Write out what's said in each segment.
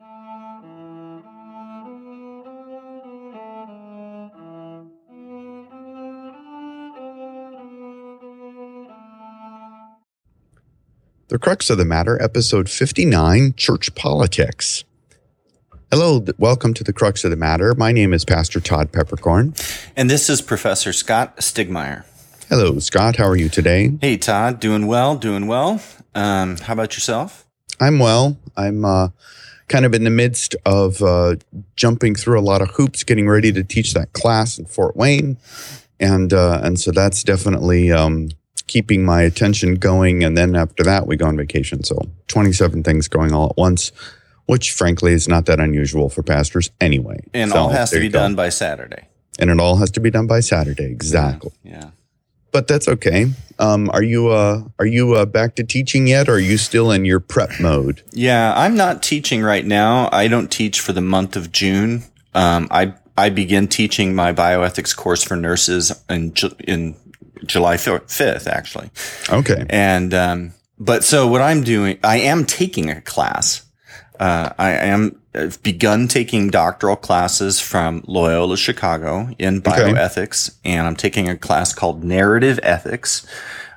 The Crux of the Matter, episode 59 Church Politics. Hello, welcome to the Crux of the Matter. My name is Pastor Todd Peperkorn. And this is Professor Scott Stiegemeyer. Hello, Scott. How are you today? Hey, Todd. Doing well, doing well. Um, how about yourself? I'm well. I'm uh, kind of in the midst of uh, jumping through a lot of hoops, getting ready to teach that class in Fort Wayne. And, uh, and so that's definitely um, keeping my attention going. And then after that, we go on vacation. So 27 things going all at once, which frankly is not that unusual for pastors anyway. And So all has to be done by Saturday. And it all has to be done by Saturday. Exactly. Yeah. But that's okay. Um, are you uh, are you uh, back to teaching yet, or are you still in your prep mode? Yeah, I'm not teaching right now. I don't teach for the month of June. Um, I I begin teaching my bioethics course for nurses in in July fifth, actually. Okay. And um, but so what I'm doing, I am taking a class. Uh, I am I've begun taking doctoral classes from Loyola Chicago in bioethics, and I'm taking a class called Narrative Ethics,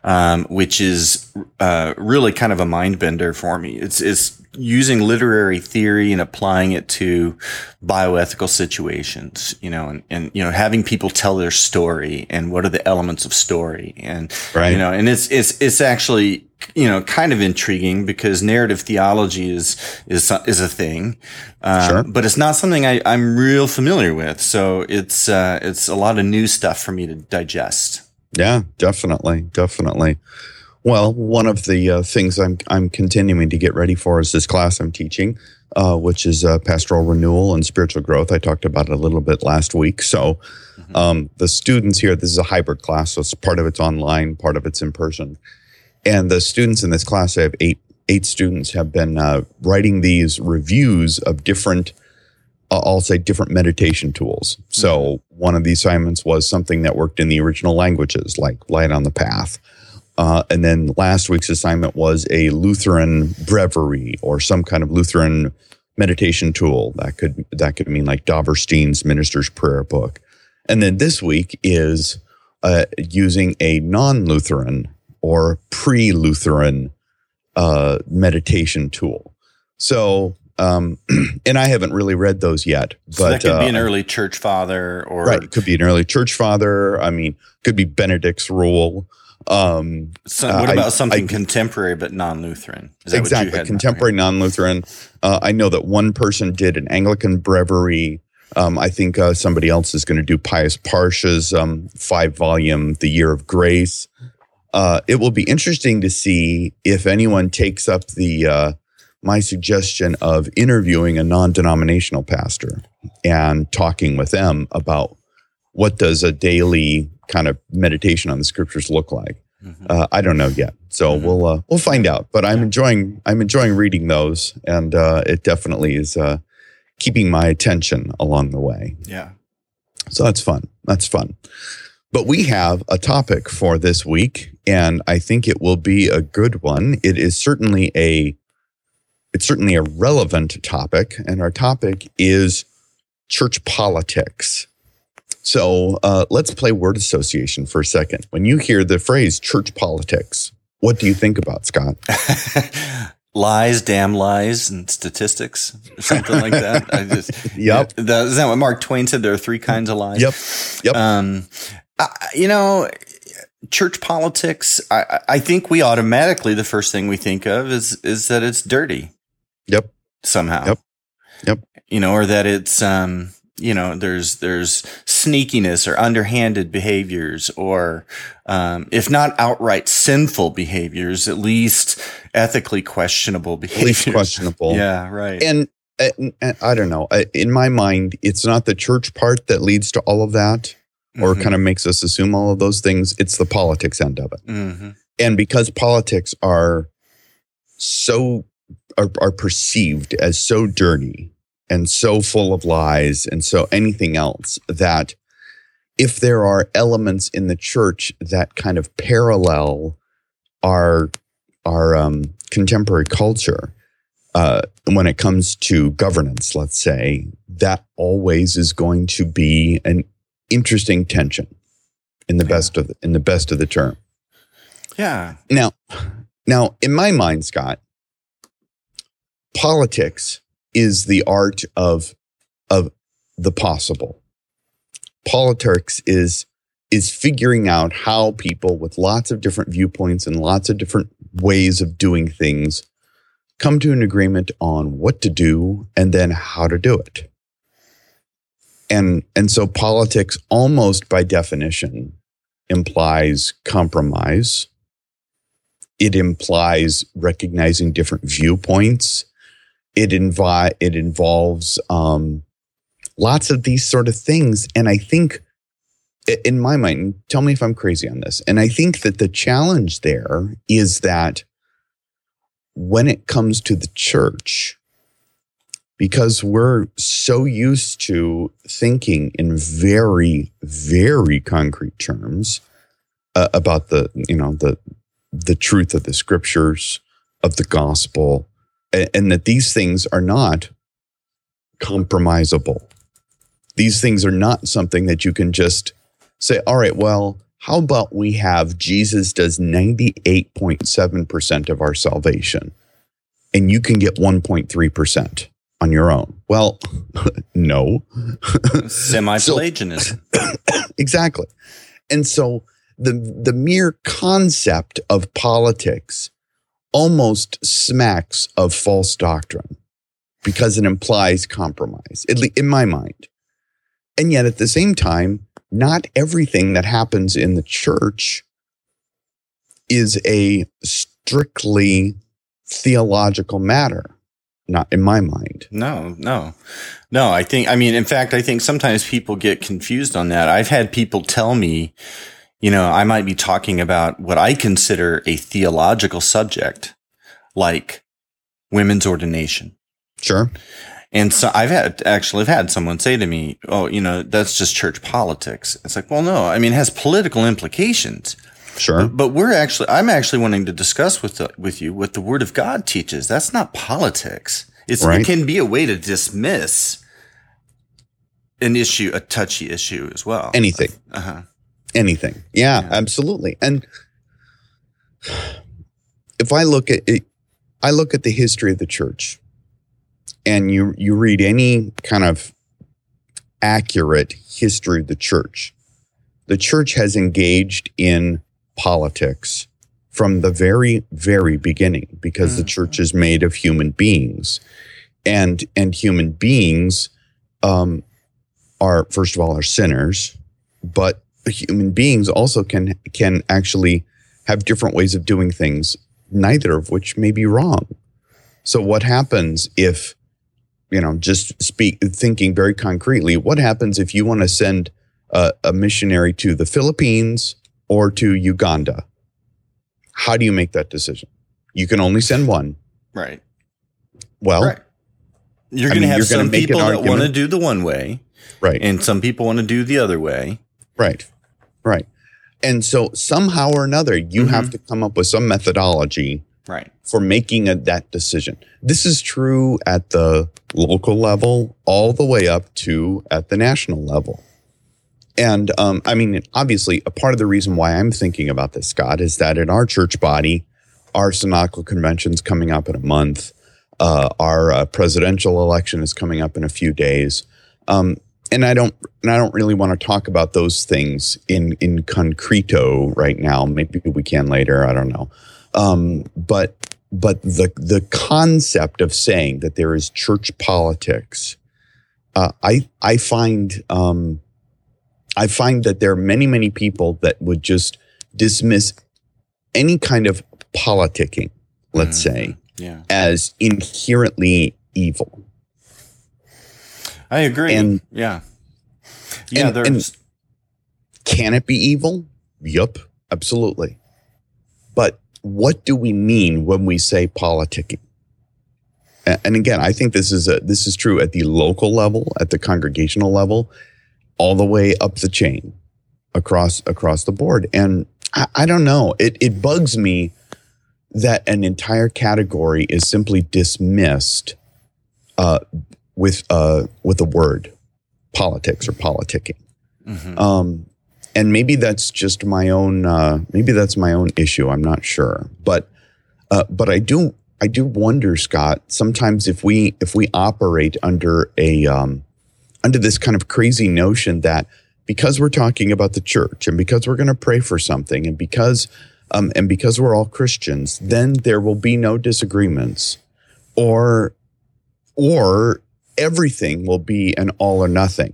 um, which is uh, really kind of a mind bender for me. It's it's using literary theory and applying it to bioethical situations, you know, and, and you know having people tell their story and what are the elements of story, and Right. you know, and it's it's it's actually you know kind of intriguing because narrative theology is is is a thing, um, Sure. but it's not something I, I'm real familiar with. So it's uh, it's a lot of new stuff for me to digest. Yeah, definitely, definitely. Well, one of the uh, things I'm I'm continuing to get ready for is this class I'm teaching, uh, which is uh, pastoral renewal and spiritual growth. I talked about it a little bit last week. So, um, the students here, this is a hybrid class, so it's part of it's online, part of it's in person, and the students in this class, I have eight eight students, have been uh, writing these reviews of different. uh, I'll say different meditation tools. So one of the assignments was something that worked in the original languages, like Light on the Path. Uh, and then last week's assignment was a Lutheran breviary or some kind of Lutheran meditation tool. That could that could mean like Doberstein's Minister's Prayer Book. And then this week is uh, using a non-Lutheran or pre-Lutheran uh, meditation tool. So, um, and I haven't really read those yet, but So that could be uh, an early church father or right. It could be an early church father. I mean, could be Benedict's rule. Um, So Uh, what I- about something I- contemporary but non-Lutheran? Is that what you exactly contemporary non-lutheran. Uh, i know that one person did an anglican breviary. Um, i think uh, somebody else is going to do Pius Parsch's um, five volume the year of grace. Uh, it will be interesting to see if anyone takes up the uh, my suggestion of interviewing a non-denominational pastor and talking with them about what does a daily kind of meditation on the scriptures look like Mhm. uh, I don't know yet, so Mhm. we'll uh, we'll find out. But I'm enjoying I'm enjoying reading those, and uh, it definitely is uh, keeping my attention along the way. yeah. So that's fun. That's fun. But we have a topic for this week, and I think it will be a good one. It is certainly a it's certainly a relevant topic, and our topic is church politics. So uh, let's play word association for a second. When you hear the phrase church politics, what do you think about, Scott? lies, damn lies, and statistics, something like that. I just, Yep. That, is that what Mark Twain said? There are three kinds of lies. Yep. Yep. Um, I, you know, church politics. I, I- I think we automatically the first thing we think of is is that it's dirty Yep. somehow. Yep. Yep. You know, or that it's um, you know, there's there's sneakiness or underhanded behaviors, or um, if not outright sinful behaviors, at least ethically questionable behaviors. least questionable. Yeah, right. And, and, and I don't know. In my mind, it's not the church part that leads to all of that or Mhm. kind of makes us assume all of those things. It's the politics end of it. Mhm. And because politics are so are, are perceived as so dirty and so full of lies and so anything else that if there are elements in the church that kind of parallel our our um, contemporary culture, uh, when it comes to governance, let's say, that always is going to be an interesting tension in the yeah. best of the, in the best of the term. Yeah. Now, now in my mind, Scott, politics is the art of of the possible. Politics is is figuring out how people with lots of different viewpoints and lots of different ways of doing things come to an agreement on what to do and then how to do it. And and so politics almost by definition implies compromise. It implies recognizing different viewpoints. It invi- it involves um, lots of these sort of things. And I think in my mind, tell me if I'm crazy on this. And I think that the challenge there is that when it comes to the church, because we're so used to thinking in very, very concrete terms uh, about the, you know, the the truth of the scriptures, of the gospel, and, that these things are not compromisable. These things are not something that you can just say, all right, well, how about we have Jesus does 98.7% of our salvation and you can get 1.3% on your own? Well, no. Semi Pelagianism. Exactly. And so the, the mere concept of politics almost smacks of false doctrine because it implies compromise, at least in my mind. And yet at the same time, not everything that happens in the church is a strictly theological matter not in my mind. No no. No i think i mean in fact i think sometimes people get confused on that. I've had people tell me you know i might be talking about what i consider a theological subject like women's ordination sure and so I've had actually I've had someone say to me, "Oh, you know, that's just church politics." It's like, well, no, I mean, it has political implications. Sure. But, we're actually I'm actually wanting to discuss with the, with you what the Word of God teaches. That's not politics. It's, right. It can be a way to dismiss an issue, a touchy issue as well. Anything. Uh-huh. Anything. Yeah, yeah, absolutely. And if I look at it, I look at the history of the church and you you read any kind of accurate history of the church, the church has engaged in politics from the very very beginning because mm-hmm. the church is made of human beings, and and human beings um, are first of all are sinners, but human beings also can can actually have different ways of doing things, neither of which may be wrong. So what happens if you know, just speak, thinking very concretely, what happens if you want to send a, a missionary to the Philippines or to Uganda? How do you make that decision? You can only send one. Right. Well, right. you're going to have some people that want to do the one way. Right. And some people want to do the other way. Right. Right. And so somehow or another, you mm-hmm. have to come up with some methodology right. for making a, that decision. This is true at the local level all the way up to at the national level. And um, I mean, obviously, a part of the reason why I'm thinking about this, Scott, is that in our church body, our synodical convention's coming up in a month. Uh, our uh, presidential election is coming up in a few days. Um, and I don't, and I don't really want to talk about those things in in concreto right now. Maybe we can later. I don't know. Um, but but the the concept of saying that there is church politics, uh, I I find um, I find that there are many many people that would just dismiss any kind of politicking, let's mm, say, yeah. as inherently evil. I agree. And yeah, yeah. And, there's. And can it be evil? Yup, absolutely. But what do we mean when we say politicking? And again, I think this is a, this is true at the local level, at the congregational level, all the way up the chain, across across the board. And I, I don't know. It it bugs me that an entire category is simply dismissed uh, with uh, with a word, politics or politicking. Mm-hmm. Um, and maybe that's just my own. Uh, maybe that's my own issue. I'm not sure, but uh, but I do I do wonder, Scott. Sometimes if we if we operate under a um, under this kind of crazy notion that because we're talking about the church and because we're going to pray for something and because um, and because we're all Christians, then there will be no disagreements, or or everything will be an all or nothing.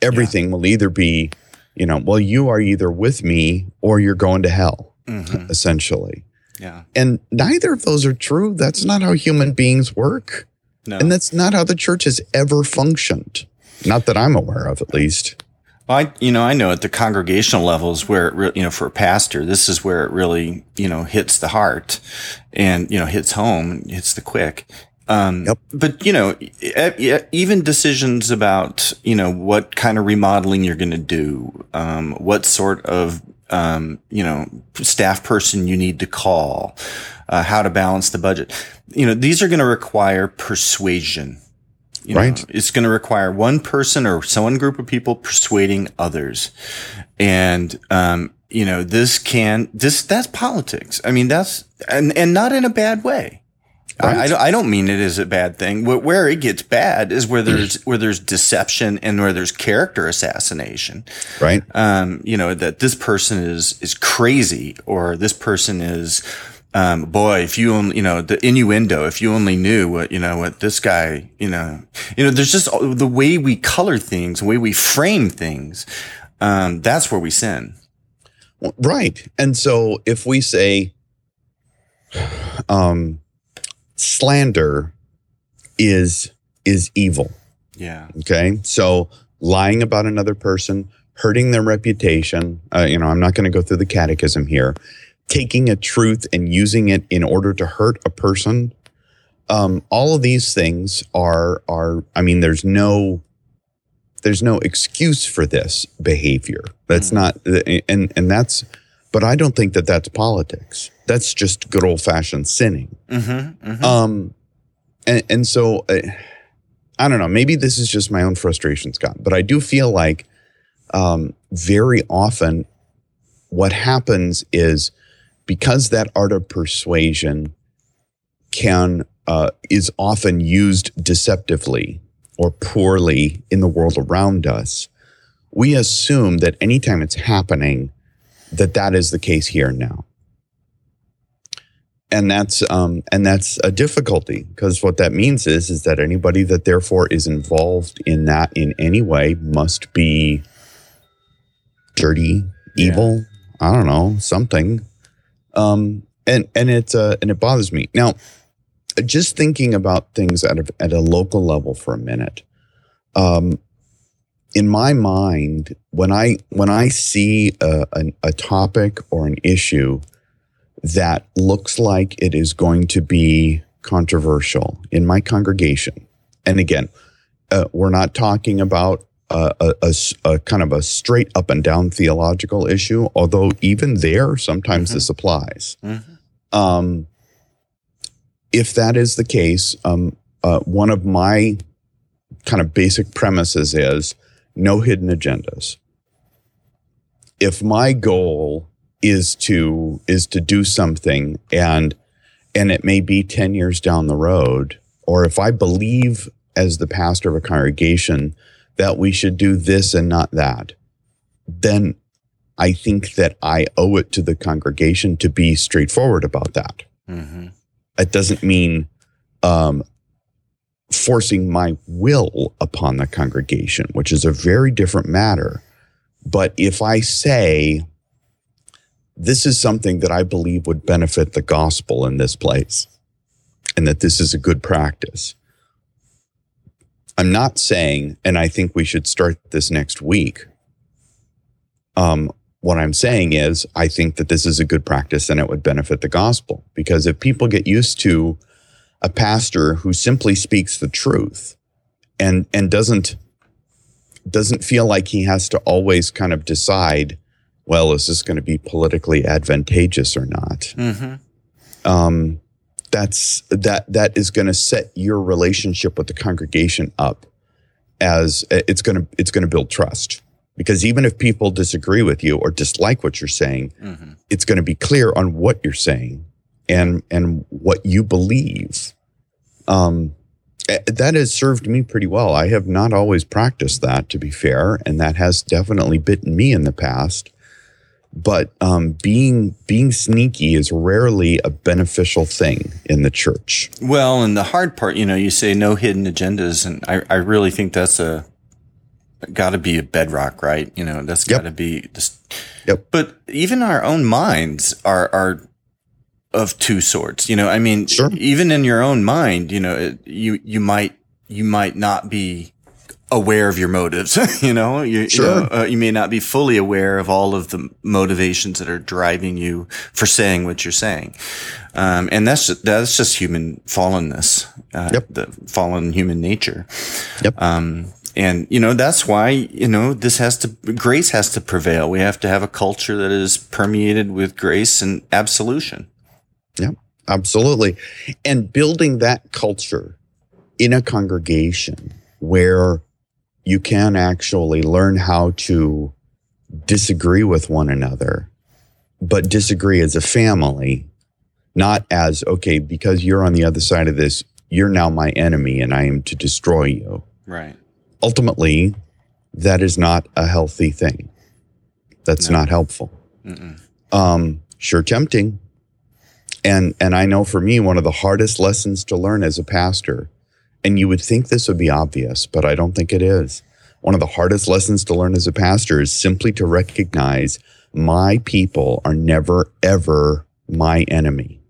Everything yeah. will either be, you know, well, you are either with me or you're going to hell, mm-hmm. essentially. Yeah. And neither of those are true. That's not how human beings work. No. And that's not how the church has ever functioned. Not that I'm aware of, at least. Well, I, you know, I know at the congregational levels where it, re- you know, for a pastor, this is where it really, you know, hits the heart and, you know, hits home, hits the quick. Um, yep. but you know, even decisions about, you know, what kind of remodeling you're going to do, um, what sort of, um, you know, staff person you need to call, uh, how to balance the budget. You know, these are going to require persuasion you right. Know, it's going to require one person or one group of people persuading others. And, um, you know, this can, this, that's politics. I mean, that's, and, and not in a bad way. Right. I, I, don't, I don't mean it as a bad thing. Where it gets bad is where there's where there's deception and where there's character assassination. Right. Um, you know that this person is is crazy or this person is um, boy, if you only, you know, the innuendo, if you only knew what, you know, what this guy, you know, you know, there's just the way we color things, the way we frame things. Um, that's where we sin. Right. And so if we say, um, slander is, is evil. Yeah. Okay. So lying about another person, hurting their reputation, uh, you know, I'm not going to go through the catechism here taking a truth and using it in order to hurt a person. Um, all of these things are are I mean, there's no there's no excuse for this behavior. That's mm-hmm. not and and that's but I don't think that that's politics. That's just good old fashioned sinning. Mm-hmm, mm-hmm. Um, and and so uh, I don't know. Maybe this is just my own frustration, Scott. But I do feel like um, very often what happens is because that art of persuasion can uh, is often used deceptively or poorly in the world around us, we assume that anytime it's happening, that that is the case here now. And that's um, and that's a difficulty because what that means is is that anybody that therefore is involved in that in any way must be dirty, evil. Yeah. I don't know something um, and and it uh, and it bothers me now. Just thinking about things at a, at a local level for a minute. Um, in my mind, when I when I see a, a, a topic or an issue that looks like it is going to be controversial in my congregation, and again, uh, we're not talking about a, a, a, kind of a straight up and down theological issue, although even there, sometimes mm-hmm. this applies. Mm-hmm. Um, if that is the case, um, uh, one of my kind of basic premises is no hidden agendas. If my goal is to is to do something and and it may be 10 years down the road or if i believe as the pastor of a congregation that we should do this and not that, then I think that I owe it to the congregation to be straightforward about that. Mm-hmm. It doesn't mean um, forcing my will upon the congregation, which is a very different matter. But if I say, this is something that I believe would benefit the gospel in this place, and that this is a good practice, I'm not saying, and I think we should start this next week. Um, what I'm saying is, I think that this is a good practice and it would benefit the gospel because if people get used to a pastor who simply speaks the truth and and doesn't doesn't feel like he has to always kind of decide, well, is this going to be politically advantageous or not? Mm-hmm. Um, that's that that is going to set your relationship with the congregation up as it's going to it's going to build trust because even if people disagree with you or dislike what you're saying mm-hmm. it's going to be clear on what you're saying and and what you believe um eh, that has served me pretty well i have not always practiced that to be fair and that has definitely bitten me in the past but um, being being sneaky is rarely a beneficial thing in the church. Well, and the hard part, you know, you say no hidden agendas, and I, I really think that's a got to be a bedrock, right? You know, that's got to yep. be just. Yep. But even our own minds are are of two sorts. You know, I mean, sure. even in your own mind, you know, it, you you might you might not be aware of your motives. you know, you, sure. you, know, uh, you may not be fully aware of all of the motivations that are driving you for saying what you're saying. Um, and that's just, that's just human fallenness, uh, yep. the fallen human nature. Yep. Um, and you know that's why you know this has to grace has to prevail. We have to have a culture that is permeated with grace and absolution. Yeah, absolutely. And building that culture in a congregation where you can actually learn how to disagree with one another, but disagree as a family, not as, okay, because you're on the other side of this, you're now my enemy and I am to destroy you. Right. Ultimately, that is not a healthy thing. That's no. not helpful. Um, sure tempting. And and I know for me, one of the hardest lessons to learn as a pastor and you would think this would be obvious, but I don't think it is. One of the hardest lessons to learn as a pastor is simply to recognize my people are never, ever my enemy.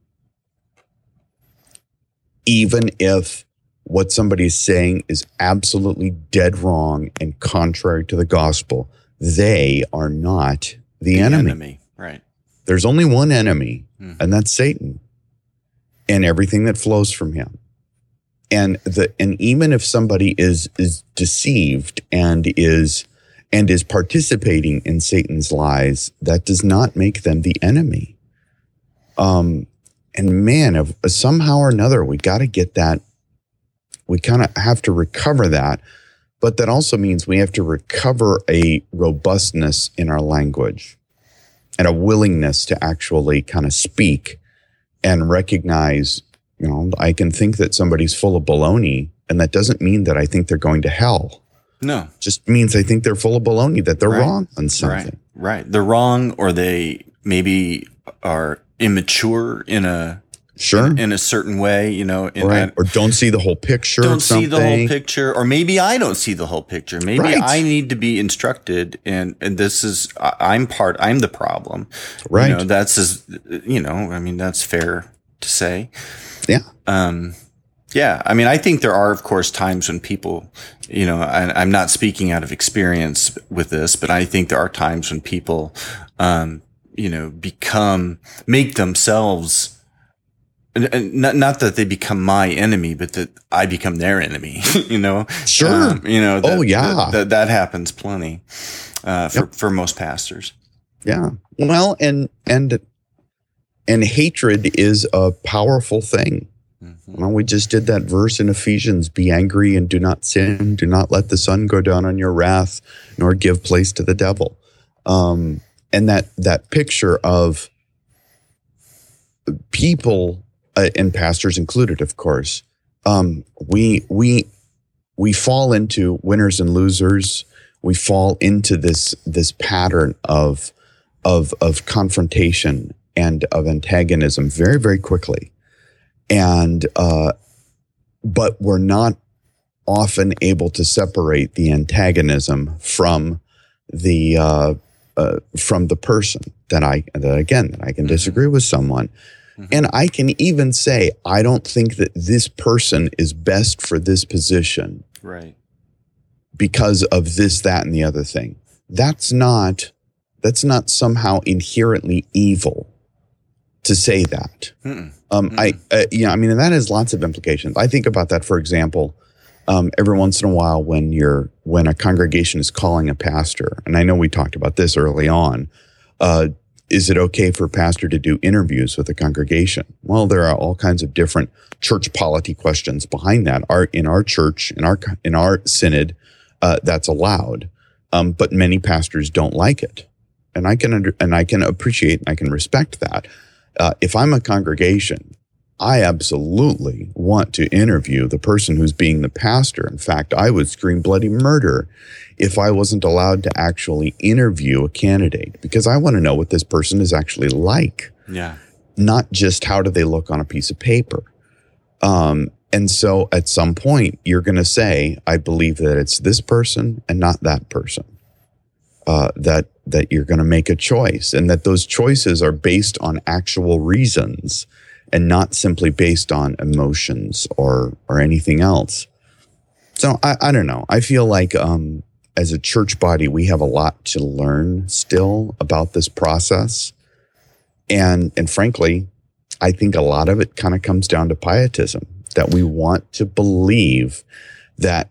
Even if what somebody is saying is absolutely dead wrong and contrary to the gospel, they are not the, the enemy. enemy. Right. There's only one enemy, mm-hmm. and that's Satan and everything that flows from him and the and even if somebody is is deceived and is and is participating in Satan's lies, that does not make them the enemy. Um, and man, if, somehow or another, we got to get that. We kind of have to recover that, but that also means we have to recover a robustness in our language and a willingness to actually kind of speak and recognize you know, I can think that somebody's full of baloney, and that doesn't mean that I think they're going to hell. No. Just means I think they're full of baloney, that they're right. wrong on something. Right. right. They're wrong, or they maybe are immature in a sure in, in, a certain way you know right. or don't see the whole picture don't see the whole picture or maybe i don't see the whole picture maybe right. i need to be instructed and and this is i'm part i'm the problem right you know, that's as you know i mean that's fair to say yeah. Um, yeah. I mean, I think there are, of course, times when people, you know, I, am not speaking out of experience with this, but I think there are times when people, um, you know, become, make themselves, not, not that they become my enemy, but that I become their enemy, you know? Sure. Um, you know, that, oh, yeah. That, that, happens plenty, uh, for, yep. for most pastors. Yeah. Well, and, and and hatred is a powerful thing. Mm-hmm. Well, we just did that verse in Ephesians be angry and do not sin. Do not let the sun go down on your wrath, nor give place to the devil. Um, and that, that picture of people, uh, and pastors included, of course, um, we, we, we fall into winners and losers. We fall into this, this pattern of, of, of confrontation and of antagonism very, very quickly. And, uh, but we're not often able to separate the antagonism from the, uh, uh, from the person that I, that again, that I can mm-hmm. disagree with someone. Mm-hmm. And I can even say, I don't think that this person is best for this position. Right. Because of this, that, and the other thing. That's not, that's not somehow inherently evil to say that. Mm-mm. Um, Mm-mm. I, uh, you know, I mean, and that has lots of implications. I think about that, for example, um, every once in a while when you're when a congregation is calling a pastor, and I know we talked about this early on. Uh, is it okay for a pastor to do interviews with the congregation? Well, there are all kinds of different church polity questions behind that. Our in our church, in our in our synod, uh, that's allowed, um, but many pastors don't like it, and I can under, and I can appreciate and I can respect that. Uh, if I'm a congregation, I absolutely want to interview the person who's being the pastor. In fact, I would scream bloody murder if I wasn't allowed to actually interview a candidate because I want to know what this person is actually like. Yeah. Not just how do they look on a piece of paper. Um, and so at some point, you're going to say, I believe that it's this person and not that person. Uh, that that you're going to make a choice and that those choices are based on actual reasons and not simply based on emotions or or anything else. So I, I don't know. I feel like um, as a church body, we have a lot to learn still about this process. And, and frankly, I think a lot of it kind of comes down to pietism that we want to believe that,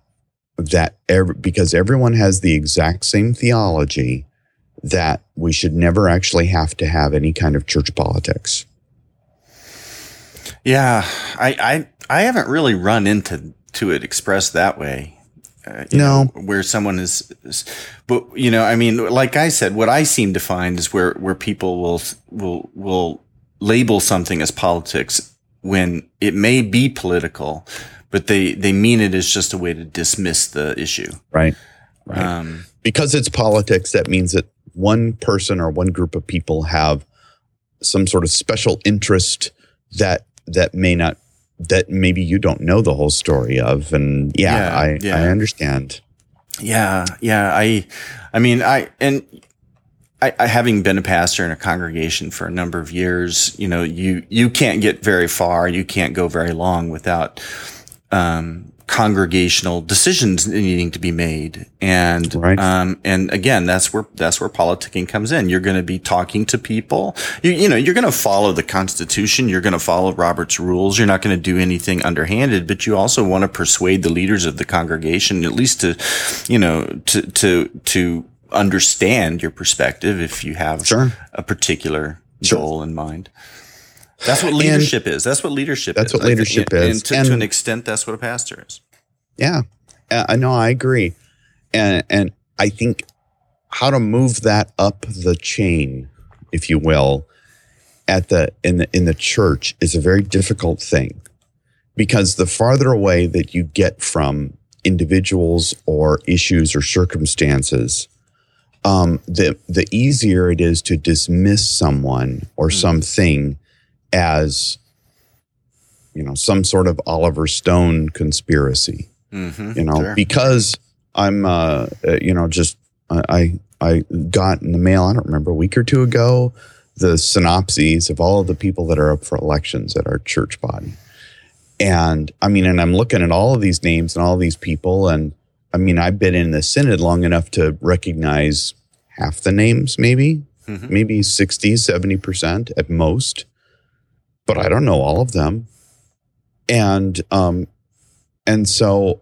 that every, because everyone has the exact same theology, that we should never actually have to have any kind of church politics. Yeah, I, I, I haven't really run into to it expressed that way. Uh, no, know, where someone is, is, but you know, I mean, like I said, what I seem to find is where where people will will will label something as politics when it may be political, but they they mean it as just a way to dismiss the issue. Right. Right. Um, because it's politics, that means that one person or one group of people have some sort of special interest that that may not that maybe you don't know the whole story of. And yeah, yeah I, yeah. I understand. Yeah. Yeah. I, I mean, I, and I, I, having been a pastor in a congregation for a number of years, you know, you, you can't get very far. You can't go very long without, um, congregational decisions needing to be made. And, right. um, and again, that's where, that's where politicking comes in. You're going to be talking to people. You, you know, you're going to follow the constitution. You're going to follow Robert's rules. You're not going to do anything underhanded, but you also want to persuade the leaders of the congregation, at least to, you know, to, to, to understand your perspective if you have sure. a particular sure. goal in mind. That's what leadership and is. That's what leadership is. that's is. what leadership is. And, to, and to, an extent, that's what a pastor is. Yeah. I know. I agree. And, and I think how to move that up the chain, if you will, at the, in the, in the church is a very difficult thing because the farther away that you get from individuals or issues or circumstances, um, the the easier it is to dismiss someone or mm. something as you know some sort of Oliver Stone conspiracy. Mm-hmm, you know, sure. because I'm uh, uh, you know just I I got in the mail I don't remember a week or two ago the synopses of all of the people that are up for elections at our church body. And I mean, and I'm looking at all of these names and all these people. And I mean, I've been in the synod long enough to recognize half the names, maybe, mm-hmm. maybe 60, 70% at most but I don't know all of them. And um, and so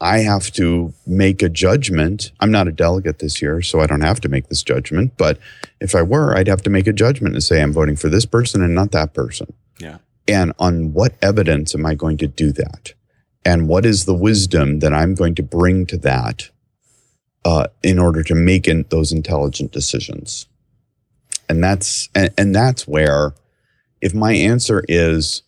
I have to make a judgment. I'm not a delegate this year, so I don't have to make this judgment. But if I were, I'd have to make a judgment and say I'm voting for this person and not that person. Yeah. And on what evidence am I going to do that? And what is the wisdom that I'm going to bring to that uh, in order to make in, those intelligent decisions? And that's and, and that's where if my answer is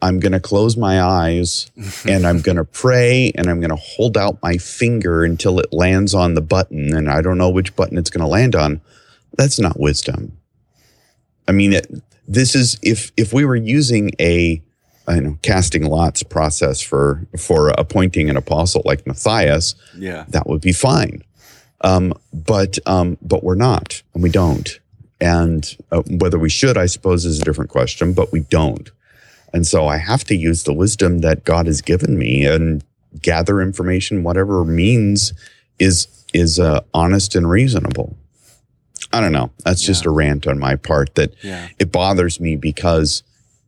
I'm going to close my eyes and I'm going to pray and I'm going to hold out my finger until it lands on the button and I don't know which button it's going to land on, that's not wisdom. I mean, it, this is if if we were using a I know casting lots process for for appointing an apostle like Matthias, yeah, that would be fine. Um, but um, but we're not, and we don't. And uh, whether we should, I suppose, is a different question, but we don't. And so I have to use the wisdom that God has given me and gather information, whatever means is is uh, honest and reasonable. I don't know. That's yeah. just a rant on my part that yeah. it bothers me because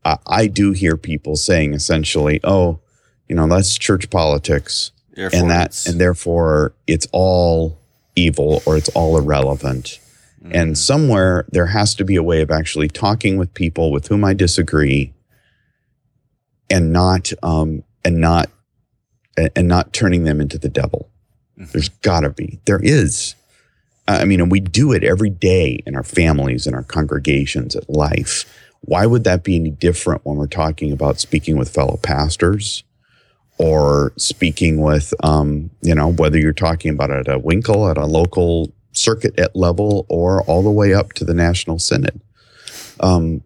I, I, do hear people saying essentially, "Oh, you know, that's church politics," therefore and that, and therefore it's all evil or it's all irrelevant. Mm-hmm. And somewhere there has to be a way of actually talking with people with whom I disagree and not um, and not and not turning them into the devil. Mm-hmm. There's got to be. There is. I mean, and we do it every day in our families, in our congregations, at life. Why would that be any different when we're talking about speaking with fellow pastors or speaking with, um, you know, whether you're talking about at a Winkel, at a local circuit at level, or all the way up to the National Synod? Um,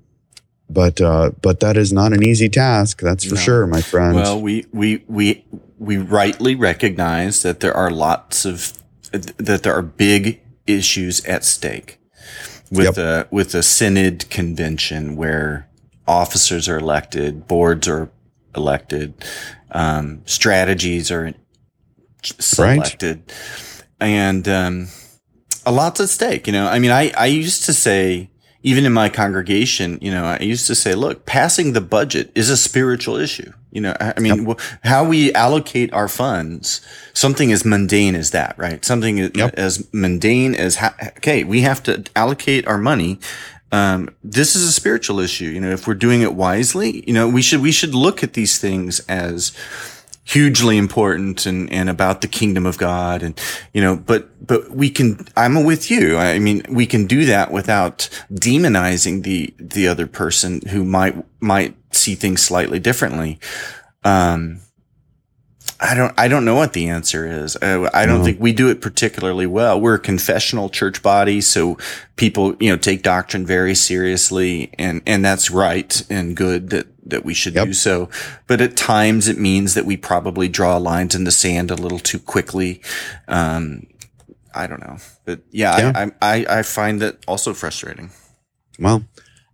but uh, but that is not an easy task. That's for no. sure, my friend. Well, we we we we rightly recognize that there are lots of that there are big issues at stake with yep. a with a synod convention where officers are elected, boards are elected, um, strategies are selected, right. and um, a lot's at stake. You know, I mean, I I used to say even in my congregation, you know, I used to say, look, passing the budget is a spiritual issue. You know, I mean, yep. how we allocate our funds, something as mundane as that, right? Something yep. as mundane as, ha- okay, we have to allocate our money. Um, this is a spiritual issue. You know, if we're doing it wisely, you know, we should, we should look at these things as, hugely important and, and about the kingdom of God. And, you know, but, but we can, I'm with you. I mean, we can do that without demonizing the, the other person who might, might see things slightly differently. Um, I don't, I don't know what the answer is. Uh, I don't no. think we do it particularly well. We're a confessional church body. So people, you know, take doctrine very seriously and, and that's right and good that, that we should yep. do so. But at times it means that we probably draw lines in the sand a little too quickly. Um, I don't know, but yeah, yeah. I, I, I find that also frustrating. Well,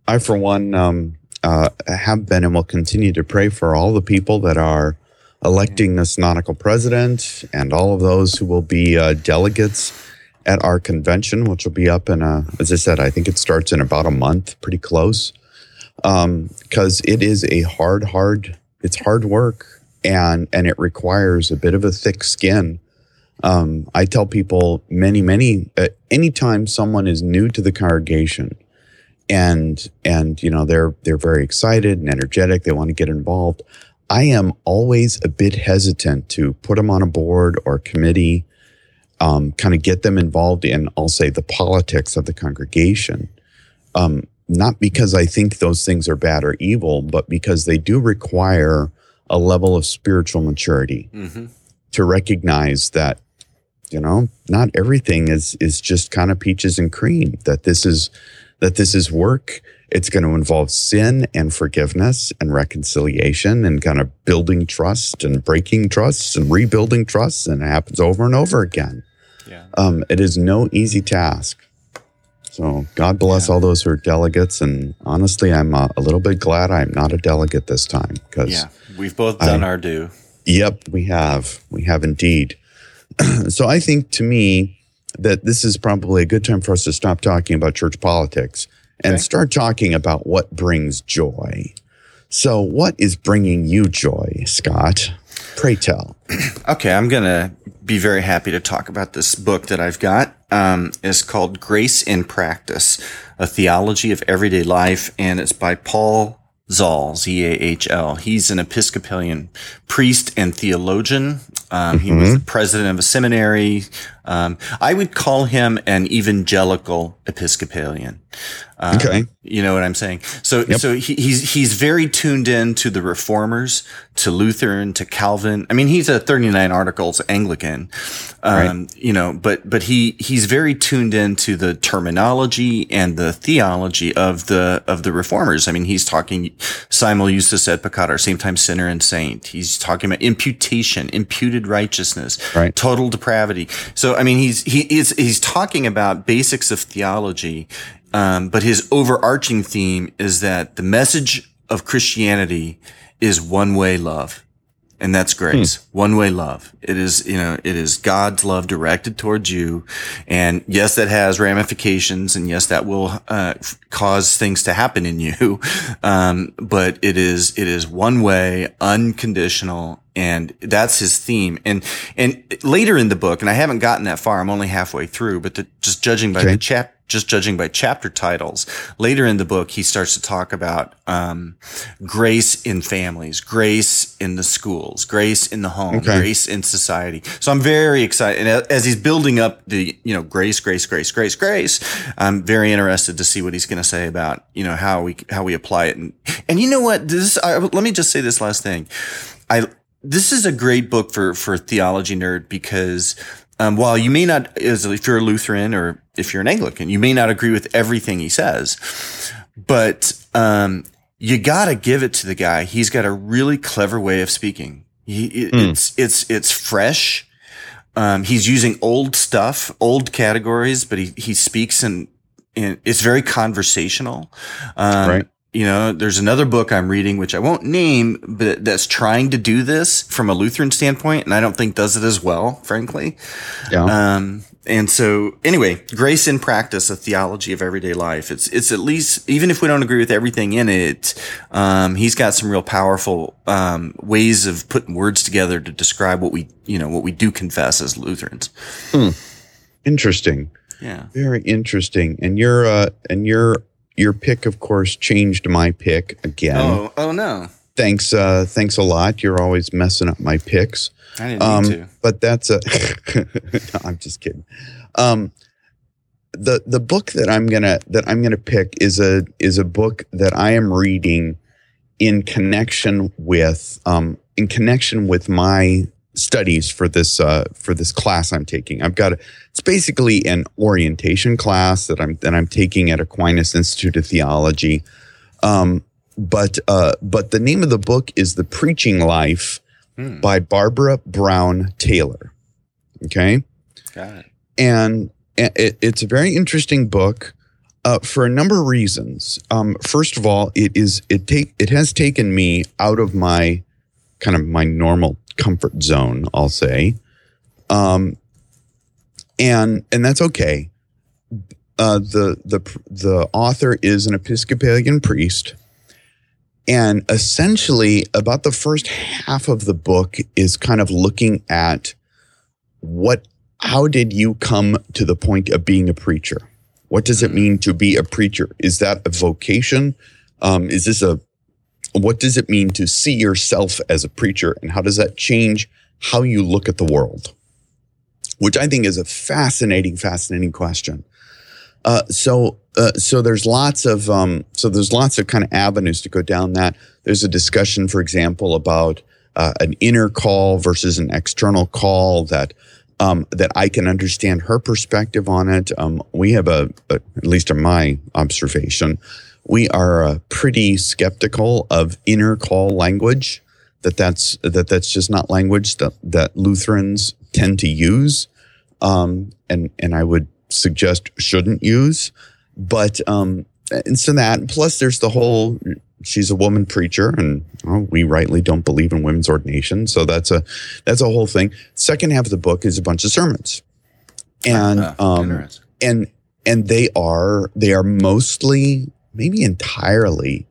I, for one, um, uh, have been and will continue to pray for all the people that are electing the synodical president and all of those who will be uh, delegates at our convention, which will be up in a, as I said, I think it starts in about a month, pretty close because um, it is a hard, hard, it's hard work and and it requires a bit of a thick skin. Um, I tell people many, many, uh, anytime someone is new to the congregation and and you know they're they're very excited and energetic, they want to get involved. I am always a bit hesitant to put them on a board or committee, um, kind of get them involved in, I'll say, the politics of the congregation. Um, not because I think those things are bad or evil, but because they do require a level of spiritual maturity mm-hmm. to recognize that, you know, not everything is is just kind of peaches and cream. That this is that this is work. It's going to involve sin and forgiveness and reconciliation and kind of building trust and breaking trust and rebuilding trust, and it happens over and over again. Yeah. Um, it is no easy task. So God bless yeah. all those who are delegates. And honestly, I'm uh, a little bit glad I'm not a delegate this time because yeah, we've both done I, our due. Yep, we have. We have indeed. so I think to me that this is probably a good time for us to stop talking about church politics and okay. start talking about what brings joy. So, what is bringing you joy, Scott? Pray tell. okay, I'm going to be very happy to talk about this book that I've got. Um, it's called Grace in Practice, a theology of everyday life, and it's by Paul Zahl, Z-A-H-L. He's an Episcopalian priest and theologian. Um, mm-hmm. He was mm-hmm. the president of a seminary. Um, I would call him an evangelical Episcopalian. Um, okay. You know what I'm saying? So, yep. so he, he's, he's very tuned in to the reformers, to Lutheran, to Calvin. I mean, he's a 39 articles Anglican. Um, right. you know, but, but he, he's very tuned in to the terminology and the theology of the, of the reformers. I mean, he's talking simul justus et peccator, same time sinner and saint. He's talking about imputation, imputed righteousness, right. total depravity. So, I mean, he's, he is, he's talking about basics of theology um, but his overarching theme is that the message of Christianity is one way love. And that's grace. Hmm. One way love. It is, you know, it is God's love directed towards you. And yes, that has ramifications. And yes, that will, uh, cause things to happen in you. Um, but it is, it is one way, unconditional. And that's his theme. And, and later in the book, and I haven't gotten that far, I'm only halfway through, but the, just judging by okay. the chap, just judging by chapter titles. Later in the book, he starts to talk about um, grace in families, grace in the schools, grace in the home, okay. grace in society. So I'm very excited, and as he's building up the you know grace, grace, grace, grace, grace, I'm very interested to see what he's going to say about you know how we how we apply it. And and you know what? This I, let me just say this last thing. I this is a great book for for theology nerd because um, while you may not, as if you're a Lutheran or if you're an Anglican, you may not agree with everything he says, but um, you got to give it to the guy. He's got a really clever way of speaking. He, mm. It's it's it's fresh. Um, he's using old stuff, old categories, but he he speaks and it's very conversational. Um, right you know, there's another book I'm reading, which I won't name, but that's trying to do this from a Lutheran standpoint, and I don't think does it as well, frankly. Yeah. Um, and so, anyway, grace in practice, a theology of everyday life. It's it's at least even if we don't agree with everything in it, um, he's got some real powerful um, ways of putting words together to describe what we you know what we do confess as Lutherans. Hmm. Interesting. Yeah. Very interesting. And you're uh, and you're your pick, of course, changed my pick again. Oh, oh no! Thanks, uh, thanks a lot. You're always messing up my picks. I didn't um, to. But that's a. no, I'm just kidding. Um, the the book that I'm gonna that I'm gonna pick is a is a book that I am reading in connection with um, in connection with my studies for this uh, for this class I'm taking. I've got a, it's basically an orientation class that I'm that I'm taking at Aquinas Institute of Theology. Um, but uh, but the name of the book is The Preaching Life hmm. by Barbara Brown Taylor. Okay, got it. And it, it's a very interesting book. Uh, for a number of reasons. Um, first of all, it is it take it has taken me out of my kind of my normal comfort zone, I'll say. Um, and and that's okay. Uh, the the the author is an Episcopalian priest, and essentially, about the first half of the book is kind of looking at what how did you come to the point of being a preacher? What does it mm-hmm. mean to be a preacher? Is that a vocation? Um, is this a what does it mean to see yourself as a preacher and how does that change how you look at the world? Which I think is a fascinating, fascinating question. Uh, so, uh, so there's lots of, um, so there's lots of kind of avenues to go down that. There's a discussion, for example, about uh, an inner call versus an external call that, um, that I can understand her perspective on it. Um, we have a, a, at least in my observation, we are uh, pretty skeptical of inner call language. That that's that that's just not language that that Lutherans tend to use, um, and and I would suggest shouldn't use. But um, and so that plus there's the whole she's a woman preacher and well, we rightly don't believe in women's ordination so that's a that's a whole thing second half of the book is a bunch of sermons and uh, um and and they are they are mostly maybe entirely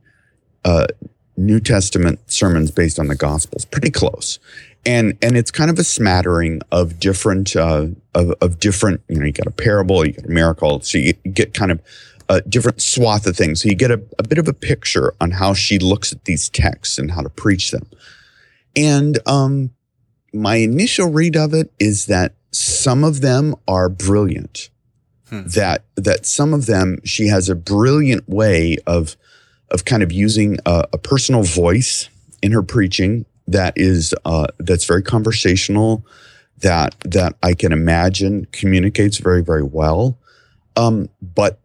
uh, New Testament sermons based on the Gospels, pretty close. And and it's kind of a smattering of different uh, of, of different. You know, you got a parable, you got a miracle, so you get kind of a different swath of things. So you get a, a bit of a picture on how she looks at these texts and how to preach them. And um, my initial read of it is that some of them are brilliant hmm. that that some of them she has a brilliant way of of kind of using a, a personal voice in her preaching that is uh, that's very conversational that that I can imagine communicates very very well um, but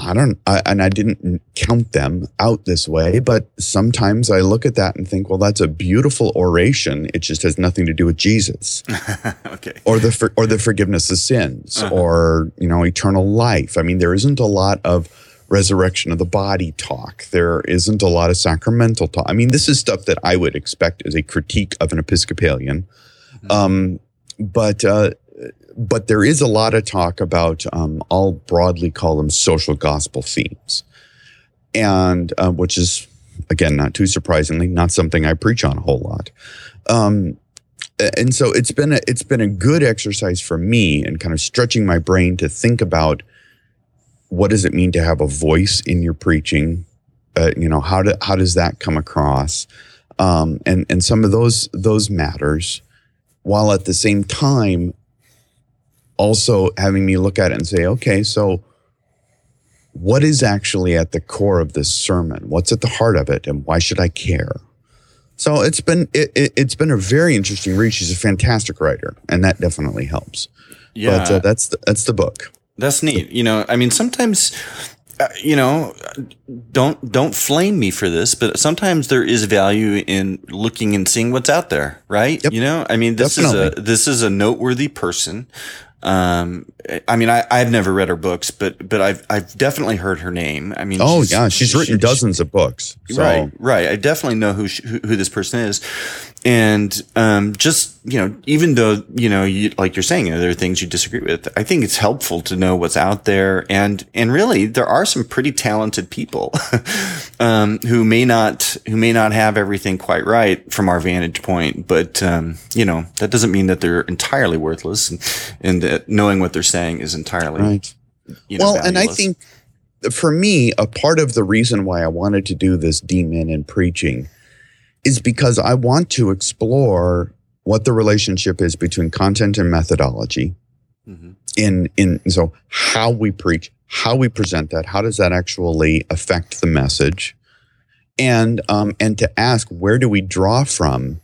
I don't, I, and I didn't count them out this way, but sometimes I look at that and think, well, that's a beautiful oration. It just has nothing to do with Jesus, okay, or the for, or the forgiveness of sins, uh-huh. or you know, eternal life. I mean, there isn't a lot of resurrection of the body talk. There isn't a lot of sacramental talk. I mean, this is stuff that I would expect as a critique of an Episcopalian. Mm-hmm. Um, but uh, but there is a lot of talk about, um, I'll broadly call them social gospel themes, and uh, which is again not too surprisingly not something I preach on a whole lot. Um, and so it's been a it's been a good exercise for me and kind of stretching my brain to think about what does it mean to have a voice in your preaching? Uh, you know, how do, how does that come across? Um, and and some of those those matters, while at the same time, also having me look at it and say, okay, so what is actually at the core of this sermon? What's at the heart of it, and why should I care? So it's been it, has been a very interesting read. She's a fantastic writer, and that definitely helps. Yeah, but uh, that's the, that's the book. That's neat. You know, I mean, sometimes uh, you know, don't don't flame me for this, but sometimes there is value in looking and seeing what's out there, right? Yep. You know, I mean, this Definitely. is a this is a noteworthy person. Um, I mean, I, I've never read her books, but but I've I've definitely heard her name. I mean, oh she's, yeah, she's written she, dozens of books. So. Right, right. I definitely know who, she, who who this person is, and um, just you know, even though you know, you, like you're saying, you know, there are things you disagree with. I think it's helpful to know what's out there, and and really, there are some pretty talented people um, who may not who may not have everything quite right from our vantage point, but um, you know, that doesn't mean that they're entirely worthless, and, and that knowing what they're saying is entirely right. You know, well, valueless. and I think for me, a part of the reason why I wanted to do this D.Min. and preaching is because I want to explore what the relationship is between content and methodology. Mm-hmm. In in so how we preach, how we present that, how does that actually affect the message, and um, and to ask where do we draw from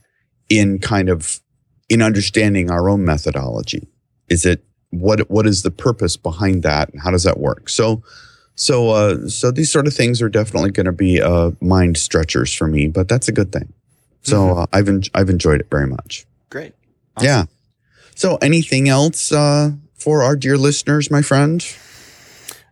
in kind of in understanding our own methodology? Is it what what is the purpose behind that, and how does that work? So so, uh, so these sort of things are definitely going to be uh, mind stretchers for me, but that's a good thing. So mm-hmm. uh, I've en- I've enjoyed it very much. Great. Awesome. Yeah. So, anything else uh, for our dear listeners, my friend?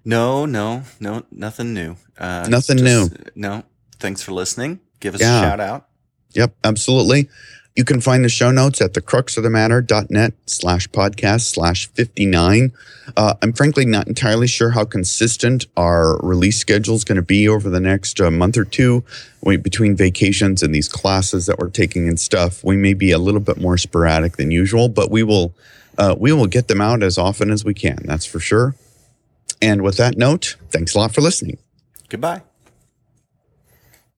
No, no, no, nothing new. Uh, nothing just, new. No. Thanks for listening. Give us yeah. a shout out. Yep, absolutely. You can find the show notes at thecruxofthematter.net slash podcast slash 59. Uh, I'm frankly not entirely sure how consistent our release schedule is going to be over the next uh, month or two. We, between vacations and these classes that we're taking and stuff, we may be a little bit more sporadic than usual, but we will, uh, we will get them out as often as we can. That's for sure. And with that note, thanks a lot for listening. Goodbye.